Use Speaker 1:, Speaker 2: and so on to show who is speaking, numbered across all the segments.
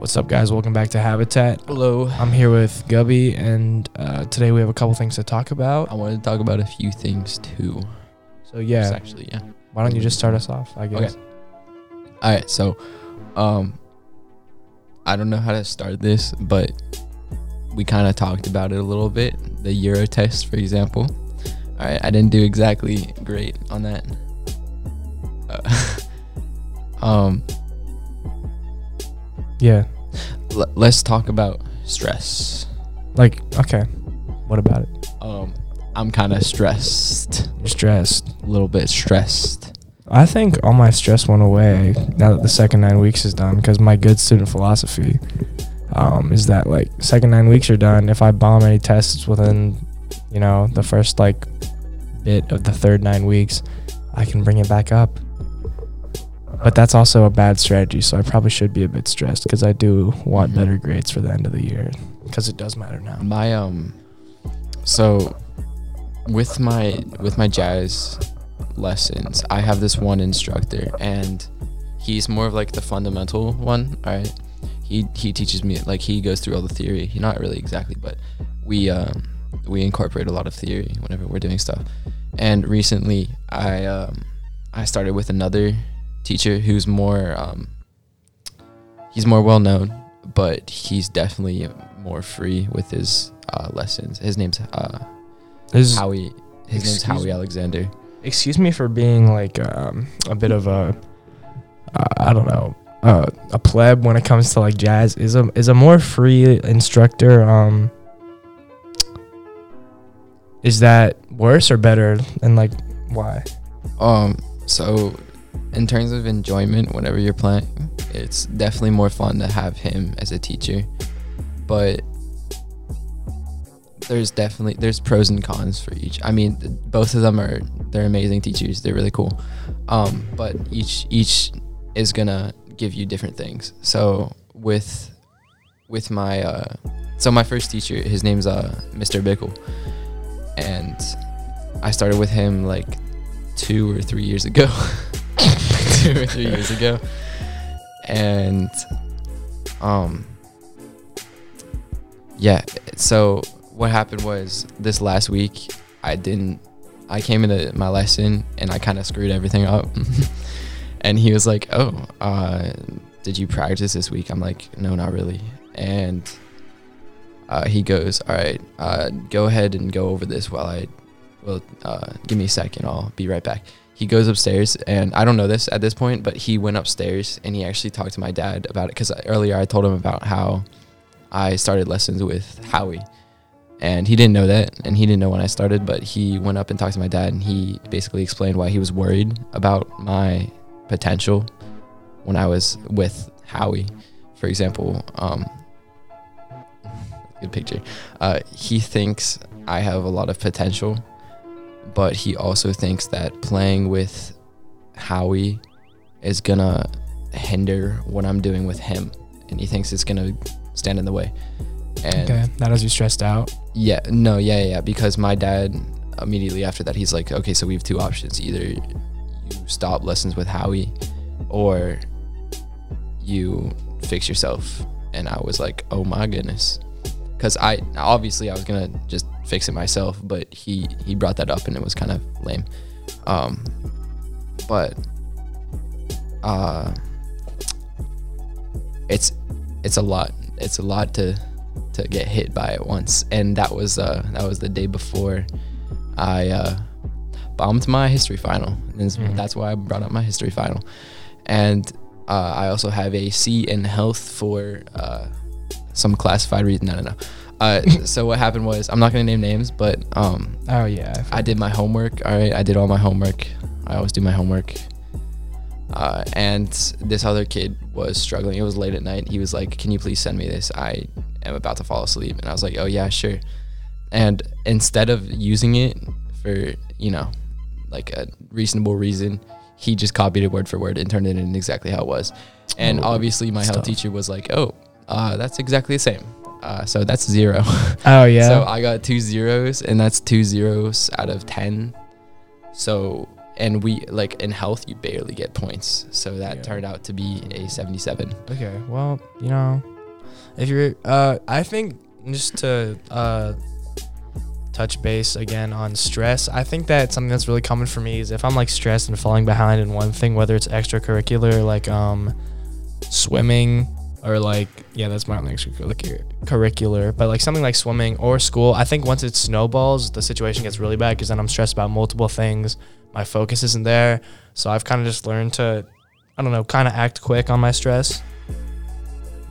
Speaker 1: What's up, guys? Welcome back to Habitat.
Speaker 2: Hello.
Speaker 1: I'm here with Gubby, and uh, today we have a couple things to talk about.
Speaker 2: I wanted to talk about a few things too.
Speaker 1: So yeah,
Speaker 2: Just actually, yeah.
Speaker 1: why don't you just start us off? I guess.
Speaker 2: Okay. All right. So, um, I don't know how to start this, but we kind of talked about it a little bit. The Euro test, for example. All right. I didn't do exactly great on that. Uh, um,
Speaker 1: Yeah.
Speaker 2: L- let's talk about stress.
Speaker 1: Like, okay. What about it?
Speaker 2: Um, I'm kind of stressed,
Speaker 1: You're stressed.
Speaker 2: a little bit stressed.
Speaker 1: I think all my stress went away now that the second nine weeks is done because my good student philosophy um, is that like second nine weeks are done. If I bomb any tests within, you know, the first like bit of the third nine weeks, I can bring it back up. But that's also a bad strategy, so I probably should be a bit stressed because I do want
Speaker 2: Mhm.
Speaker 1: better grades for the end of the year because it does matter now.
Speaker 2: my um so with my with my jazz lessons i have this one instructor and he's more of like the fundamental one all right he he teaches me like he goes through all the theory he not really exactly but we um we incorporate a lot of theory whenever we're doing stuff and recently i um i started with another teacher who's more um he's more well known but he's definitely more free with his uh, lessons. His name's uh,
Speaker 1: This is-
Speaker 2: Howie. His name's Howie
Speaker 1: me?
Speaker 2: Alexander.
Speaker 1: excuse me for being like um, a bit of a uh, I don't know uh, a pleb when it comes to like jazz is a is a more free instructor um is that worse or better and like why
Speaker 2: Um, so in terms of enjoyment, whenever you're playing, it's definitely more fun to have him as a teacher. But there's definitely there's pros and cons for each. I mean, both of them are they're amazing teachers. They're really cool. Um, but each each is gonna give you different things. So with with my uh, so my first teacher, his name's uh Mr. Bickle, and I started with him like two or three years ago. two or three years ago. And um yeah, so what happened was this last week I didn't I came into my lesson and I kind of screwed everything up. and he was like, "Oh, uh did you practice this week?" I'm like, "No, not really." And uh, he goes, "All right, uh, go ahead and go over this while I well, uh, give me a second. I'll be right back. He goes upstairs, and I don't know this at this point, but he went upstairs and he actually talked to my dad about it because earlier I told him about how I started lessons with Howie, and he didn't know that, and he didn't know when I started, but he went up and talked to my dad, and he basically explained why he was worried about my potential when I was with Howie. For example, um, good picture. Uh, he thinks I have a lot of potential but he also thinks that playing with Howie is gonna hinder what I'm doing with him, and he thinks it's gonna stand in the way. And
Speaker 1: okay that has you stressed out.
Speaker 2: Yeah, no, yeah, yeah, because my dad immediately after that he's like, okay, so we have two options: either you stop lessons with Howie, or you fix yourself. And I was like, oh my goodness, because I obviously I was gonna just fix it myself, but he he brought that up and it was kind of lame. Um, but uh, it's it's a lot. It's a lot to to get hit by at once, and that was uh that was the day before I uh, bombed my history final. And that's-
Speaker 1: Mhm.
Speaker 2: that's why I brought up my history final, and uh, I also have a C in health for uh, some classified reason. No, no, no. Uh, so what happened was I'm not gonna name names, but um,
Speaker 1: oh yeah
Speaker 2: I did my homework. All right, I did all my homework. I always do my homework. Uh, and this other kid was struggling. It was late at night. He was like, "Can you please send me this? I am about to fall asleep." And I was like, "Oh yeah, sure." And instead of using it for you know, like a reasonable reason, he just copied it word for word and turned it in exactly how it was. And
Speaker 1: Oh,
Speaker 2: obviously, my health
Speaker 1: stuff.
Speaker 2: teacher was like, "Oh, uh, that's exactly the same." Uh, so that's zero.
Speaker 1: oh yeah
Speaker 2: So I got two zeros, and that's two zeros out of ten. So and we like in health you barely get points, so that
Speaker 1: Yeah.
Speaker 2: turned out to be a seventy-seven.
Speaker 1: okay well you know if you're, uh, I think just to uh, touch base again on stress, I think that something that's really common for me is if I'm like stressed and falling behind in one thing, whether it's extracurricular, like um, swimming, or like yeah, that's my extracurricular, curricular, but like something like swimming or school. I think once it snowballs, the situation gets really bad because then I'm stressed about multiple things. My focus isn't there, so I've kind of just learned to, I don't know, kind of act quick on my stress.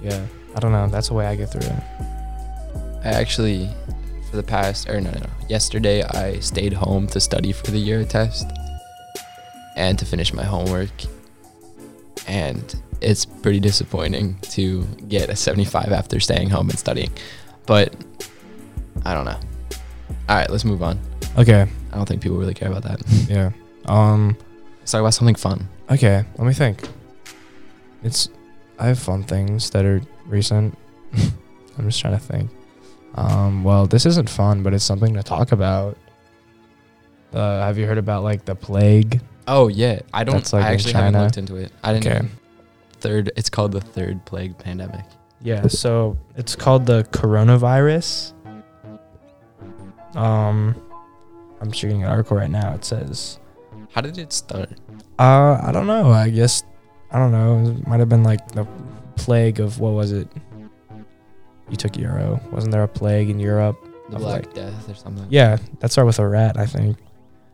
Speaker 1: Yeah, I don't know. That's the way I get through it.
Speaker 2: I actually, for the past, or no, no, no. Yesterday, I stayed home to study for the year test and to finish my homework. And it's pretty disappointing to get a 75 after staying home and studying. But I don't know. All right, let's move on.
Speaker 1: Okay.
Speaker 2: I don't think people really care about that.
Speaker 1: Yeah. Um.
Speaker 2: Let's talk about something fun.
Speaker 1: Okay. Let me think. It's. I have fun things that are recent. I'm just trying to think. Um. Well, this isn't fun, but it's something to talk about. Uh, have you heard about like the plague?
Speaker 2: Oh yeah, I don't.
Speaker 1: That's, like,
Speaker 2: I actually haven't
Speaker 1: China.
Speaker 2: looked into it. I didn't.
Speaker 1: Okay.
Speaker 2: Third. It's called the third plague pandemic.
Speaker 1: Yeah, so it's called the coronavirus. Um, I'm shooting an article right now. It says,
Speaker 2: How did it start?
Speaker 1: uh, I don't know. I guess I don't know. It might have been like the plague of what was it? You took Euro. Wasn't there a plague in Europe?
Speaker 2: The Black
Speaker 1: like-
Speaker 2: Death or something.
Speaker 1: Yeah, that started with a rat. I think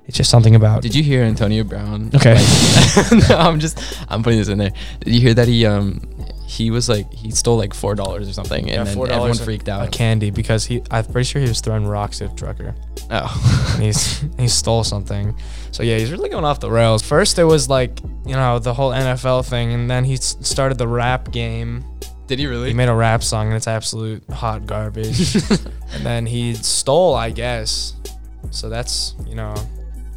Speaker 1: it's just something about.
Speaker 2: Did you hear Antonio Brown?
Speaker 1: Okay.
Speaker 2: like- no, I'm just I'm putting this in there. Did you hear that he um he was like he stole like four dollars or something
Speaker 1: Yeah,
Speaker 2: and then
Speaker 1: $4
Speaker 2: everyone
Speaker 1: a-
Speaker 2: freaked
Speaker 1: a
Speaker 2: out.
Speaker 1: candy because he. I'm pretty sure he was throwing rocks at a trucker.
Speaker 2: Oh.
Speaker 1: and he's he stole something. So yeah, he's really going off the rails. First, it was like you know the whole NFL thing, and then he s- started the rap game.
Speaker 2: Did he really?
Speaker 1: He made a rap song, and it's absolute hot garbage. and then he stole, I guess. So that's you know,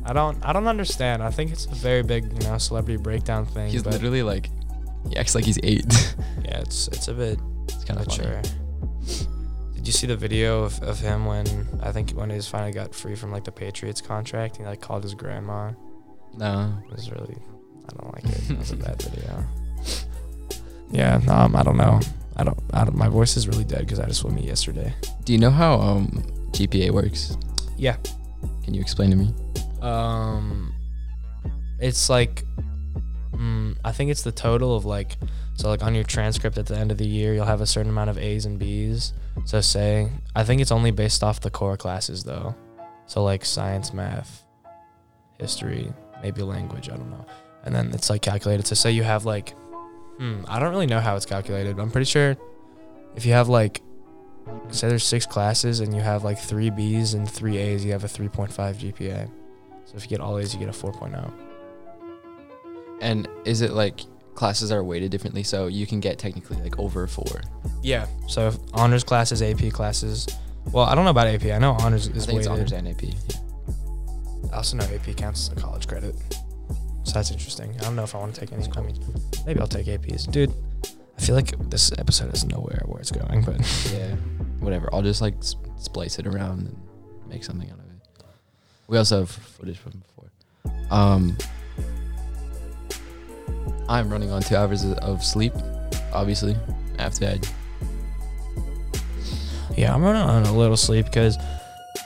Speaker 1: I don't I don't understand. I think it's a very big you know celebrity breakdown thing.
Speaker 2: He's
Speaker 1: but
Speaker 2: literally like he acts like he's eight.
Speaker 1: yeah, it's it's a bit
Speaker 2: it's kind of funny.
Speaker 1: mature. Did you see the video of, of him when I think when he finally got free from like the Patriots contract? He like called his grandma.
Speaker 2: No.
Speaker 1: It was really, I don't like it. It was a bad video. Yeah, um, I don't know. I don't, I don't. My voice is really dead because I just swam yesterday.
Speaker 2: Do you know how um GPA works?
Speaker 1: Yeah.
Speaker 2: Can you explain to me?
Speaker 1: Um, it's like, mm, I think it's the total of like, so like on your transcript at the end of the year, you'll have a certain amount of A's and B's. So say, I think it's only based off the core classes though. So like science, math, history, maybe language. I don't know. And then it's like calculated. So say you have like, hmm, I don't really know how it's calculated. But I'm pretty sure if you have like say there's six classes and you have like three B's and three A's, you have a 3.5 GPA. So if you get all A's, you get a oh. 4.0.
Speaker 2: And is it like classes are weighted differently so you can get technically like over four?
Speaker 1: Yeah. So if honors classes, AP classes. Well, I don't know about AP. I know honors
Speaker 2: I
Speaker 1: is
Speaker 2: think it's
Speaker 1: weighted.
Speaker 2: honors and AP.
Speaker 1: I also know AP counts as a college credit. So that's interesting. I don't know if I want to take any. I mean, maybe I'll take APs, dude. I feel like this episode is nowhere where it's going, but
Speaker 2: Yeah. Whatever. I'll just like splice it around and make something out of it. We also have footage from before. Um, I'm running on two hours of- sleep, obviously, after bed.
Speaker 1: Yeah, I'm running on a little sleep because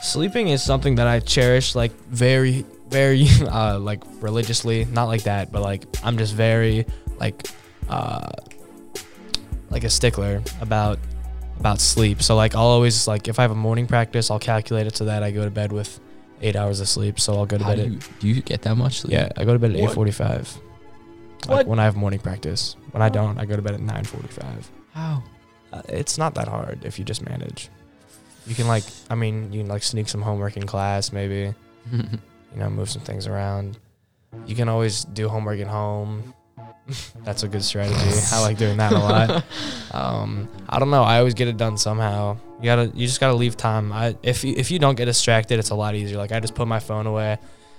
Speaker 1: sleeping is something that I cherish like very, very uh like religiously. Not like that, but like I'm just very like uh like a stickler about about sleep. So like I'll always like if I have a morning practice, I'll calculate it so that I go to bed with eight hours of sleep. So I'll go to
Speaker 2: How
Speaker 1: bed
Speaker 2: do
Speaker 1: at
Speaker 2: you, do you get that much sleep?
Speaker 1: yeah, I go to bed at eight forty five.
Speaker 2: What?
Speaker 1: Like when I have morning practice. When I don't, I go to bed at nine forty five.
Speaker 2: How?
Speaker 1: Uh, it's not that hard if you just manage. You can like, I mean, you can like sneak some homework in class, maybe. You know, move some things around. You can always do homework at home. That's a good strategy. I like doing that a lot. Um, I don't know. I always get it done somehow. You gotta, you just gotta leave time. I if you if you don't get distracted, it's a lot easier. Like I just put my phone away.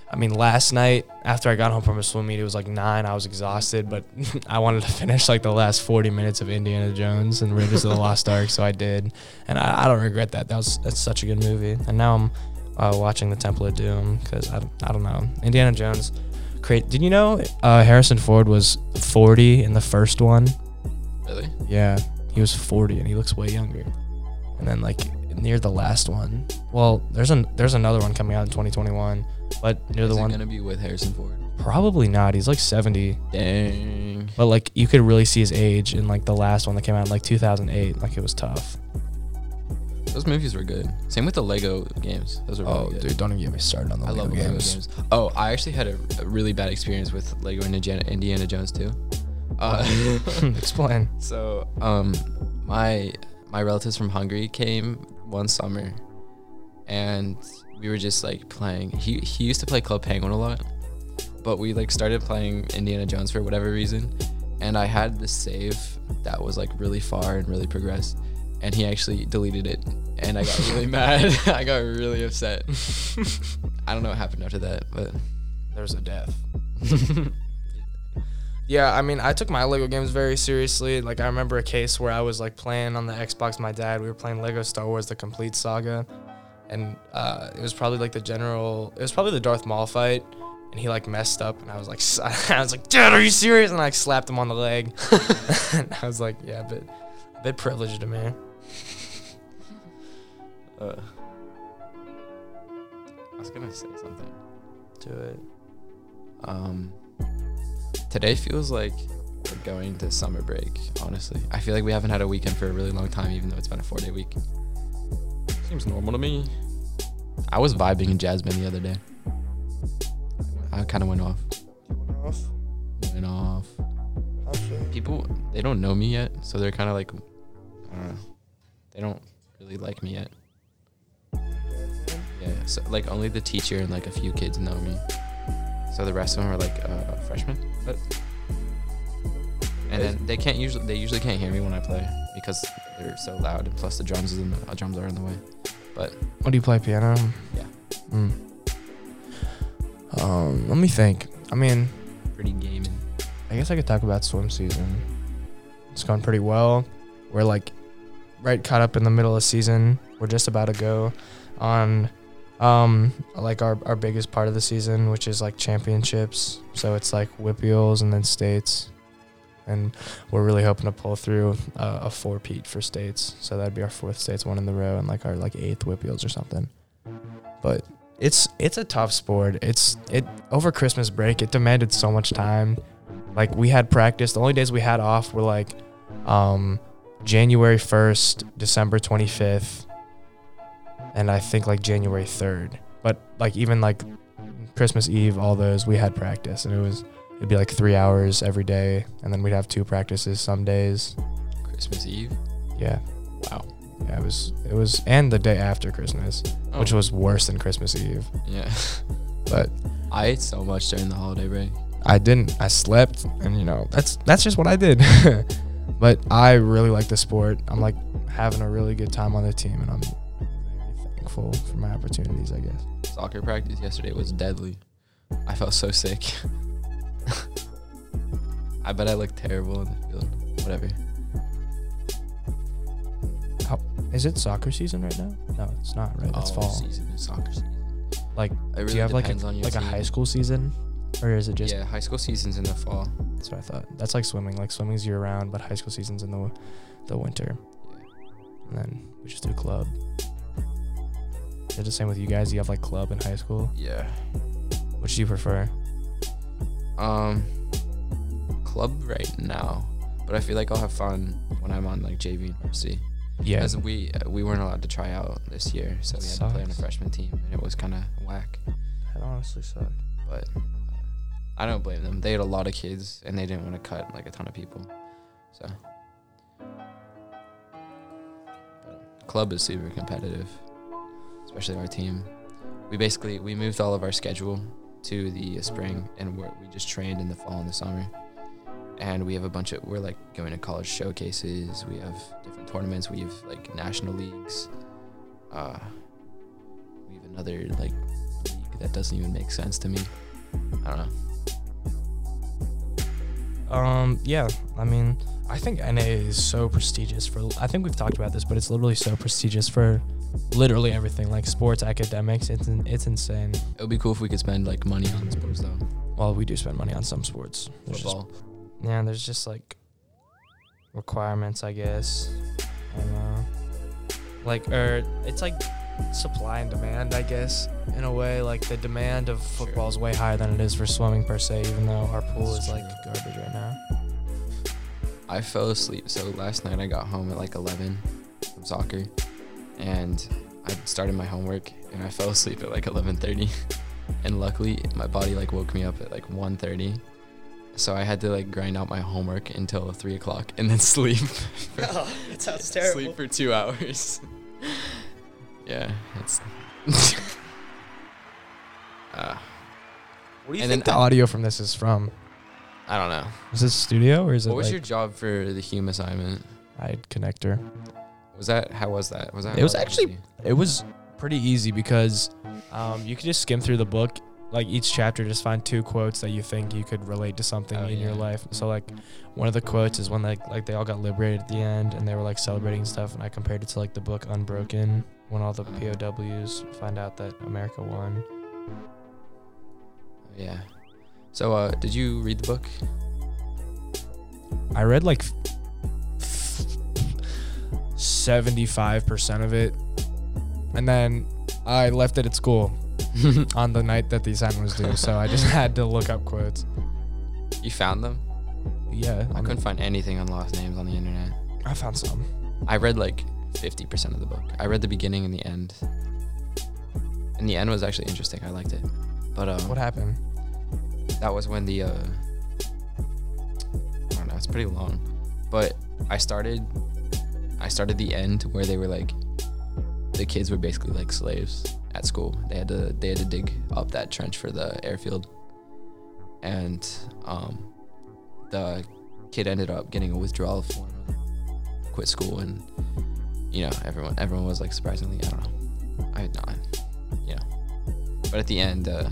Speaker 1: I mean, last night after I got home from a swim meet, it was like nine. I was exhausted, but I wanted to finish like the last forty minutes of Indiana Jones and Raiders of the Lost Ark, so I did, and I, I don't regret that. That was that's such a good movie. And now I'm uh, watching the Temple of Doom because I, I don't know Indiana Jones. Create. Did you know uh, Harrison Ford was forty in the first one?
Speaker 2: really?
Speaker 1: Yeah, he was 40 and he looks way younger. And then like near the last one, well, there's an there's another one coming out in 2021, but near
Speaker 2: Is
Speaker 1: the
Speaker 2: it
Speaker 1: one
Speaker 2: gonna be with Harrison Ford?
Speaker 1: probably not. He's like 70,
Speaker 2: Dang.
Speaker 1: but like you could really see his age in like the last one that came out in like 2008. Like it was tough.
Speaker 2: Those movies were good. Same with the Lego games. Those were
Speaker 1: Oh,
Speaker 2: really good.
Speaker 1: dude, don't even get me started on the
Speaker 2: I
Speaker 1: Lego
Speaker 2: love
Speaker 1: games.
Speaker 2: Lego games. Oh, I actually had a, a really bad experience with Lego Indiana, Indiana Jones too. Uh,
Speaker 1: Explain.
Speaker 2: so, um, my my relatives from Hungary came one summer, and we were just like playing. He he used to play Club Penguin a lot, but we like started playing Indiana Jones for whatever reason, and I had this save that was like really far and really progressed, and he actually deleted it, and I got really mad. I got really upset. I don't know what happened after that, but
Speaker 1: There's a death. yeah, I mean, I took my Lego games very seriously. Like, I remember a case where I was like playing on the Xbox. My dad, we were playing Lego Star Wars: The Complete Saga, and uh, it was probably like the general. It was probably the Darth Maul fight, and he like messed up, and I was like, I was like, Dad, are you serious? And I like, slapped him on the leg. and I was like, yeah, but a bit privileged to me.
Speaker 2: uh, I was gonna say something.
Speaker 1: To it.
Speaker 2: Um, today feels like we're going to summer break. Honestly, I feel like we haven't had a weekend for a really long time, even though it's been a four-day week. Seems normal to me. I was vibing in Jasmine the other day. I kind of went off. went off. Went off. People, they don't know me yet, so they're kind of like, I don't know. They don't really like me yet. Yeah, so like only the teacher and like a few kids know me. So the rest of them are like uh, freshmen. But and then they can't usually they usually can't hear me when I play because they're so loud. And plus the drums is in the uh, drums are in the way. But
Speaker 1: What do you play piano?
Speaker 2: Yeah.
Speaker 1: Mm. Um, let me think. I mean,
Speaker 2: pretty gaming.
Speaker 1: I guess I could talk about swim season. It's gone pretty well. We're like right caught up in the middle of season. We're just about to go on um like our, our biggest part of the season, which is like championships. So it's like WPIALs and then states. And we're really hoping to pull through uh, a four peat for states. So that'd be our fourth states one in the row and like our like eighth WPIALs or something. But it's it's a tough sport. It's it over Christmas break. It demanded so much time. Like we had practice. The only days we had off were like um, January first, December twenty fifth, and I think like January third. But like even like Christmas Eve, all those we had practice, and it was it'd be like three hours every day, and then we'd have two practices some days.
Speaker 2: Christmas Eve.
Speaker 1: Yeah,
Speaker 2: Wow.
Speaker 1: yeah, it was it was, and the day after Christmas, oh. which
Speaker 2: Oh,
Speaker 1: was worse than Christmas Eve.
Speaker 2: yeah.
Speaker 1: But
Speaker 2: I ate so much during the holiday break.
Speaker 1: I didn't. I slept, and you know that's that's just what I did. but I really like the sport. I'm like having a really good time on the team, and I'm very thankful for my opportunities. I guess.
Speaker 2: Soccer practice yesterday was deadly. I felt so sick. I bet I looked terrible in the field. Whatever.
Speaker 1: Is it soccer season right now? No, it's not. Right, it's
Speaker 2: Oh,
Speaker 1: fall.
Speaker 2: season is soccer season.
Speaker 1: Like,
Speaker 2: really
Speaker 1: do you have like a,
Speaker 2: depends on your
Speaker 1: like a high school season, or is it just?
Speaker 2: yeah, high school season's in the fall.
Speaker 1: That's what I thought. That's like swimming. Like swimming's year round, but high school season's in the the winter, and then we just do club. Is it the same with you guys? You have like club in high school.
Speaker 2: Yeah.
Speaker 1: Which do you prefer?
Speaker 2: Um, club right now, but I feel like I'll have fun when I'm on like JV and varsity.
Speaker 1: Yeah.
Speaker 2: Because we uh, we weren't allowed to try out this year, so we had to play on a freshman team, and it was kind of whack.
Speaker 1: That honestly sucked.
Speaker 2: But I don't blame them. They had a lot of kids, and they didn't want to cut like a ton of people. So, club is super competitive, especially our team. We basically we moved all of our schedule to the spring, and we just trained in the fall and the summer. And we have a bunch of we're like going to college showcases. We have different tournaments. We have like national leagues. Uh, we have another like league that doesn't even make sense to me. I don't know.
Speaker 1: Um, yeah, I mean, I think NA is so prestigious for. I think we've talked about this, but it's literally so prestigious for literally everything, like sports, academics. It's it's insane.
Speaker 2: It would be cool if we could spend like money on sports though.
Speaker 1: Well, we do spend money on some sports. There's just-
Speaker 2: Football.
Speaker 1: yeah, there's just like requirements, I guess. I don't know. Like, or it's like supply and demand, I guess, in a way. Like the demand of
Speaker 2: Sure.
Speaker 1: football is way higher than it is for swimming per se, even though our pool
Speaker 2: That's
Speaker 1: is like garbage right now.
Speaker 2: I fell asleep. So last night I got home at like 11 from soccer, and I started my homework, and I fell asleep at like 11:30, and luckily my body like woke me up at like 1:30, so I had to like grind out my homework until three o'clock and then sleep.
Speaker 3: Oh, that sounds terrible.
Speaker 2: Sleep for two hours. Yeah, it's. uh,
Speaker 1: What do you
Speaker 2: And
Speaker 1: think
Speaker 2: then
Speaker 1: the audio from this is from?
Speaker 2: I don't know.
Speaker 1: Is this studio or is it
Speaker 2: What was
Speaker 1: like
Speaker 2: your job for the Hume assignment?
Speaker 1: I connector?
Speaker 2: Was that how was that? Was that?
Speaker 1: It was actually-
Speaker 2: easy?
Speaker 1: It was pretty easy because um, you could just skim through the book. Like each chapter, just find two quotes that you think you could relate to something
Speaker 2: Oh,
Speaker 1: in your life. So like, one of the quotes is when like like they all got liberated at the end and they were like celebrating stuff. And I compared it to like the book Unbroken when all the POWs find out that America won.
Speaker 2: Yeah. So, uh, did you read the book?
Speaker 1: I read like seventy five percent of it, and then I left it at school on the night that the assignment was due. so I just had to look up quotes.
Speaker 2: You found them?
Speaker 1: Yeah,
Speaker 2: I couldn't find anything on lost names on the internet.
Speaker 1: I found some.
Speaker 2: I read like 50% of the book. I read the beginning and the end. And the end was actually interesting. I liked it. But um,
Speaker 1: What happened?
Speaker 2: that was when the uh, I don't know. It's pretty long, but I started. I started the end where they were like, the kids were basically like slaves at school. They had to they had to dig up that trench for the airfield, and um, the kid ended up getting a withdrawal form, quit school, and you know everyone everyone was like surprisingly I don't know, I had not, you know, but at the end. Uh,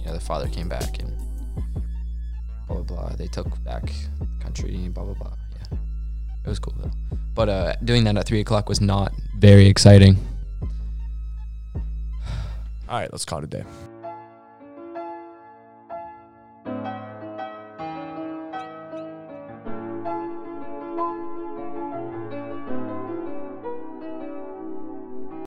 Speaker 2: you know, the father came back and blah blah blah. They took back the country, blah blah blah. Yeah, it was cool though. But uh, doing that at three o'clock was not very exciting.
Speaker 1: All right, let's call it a day.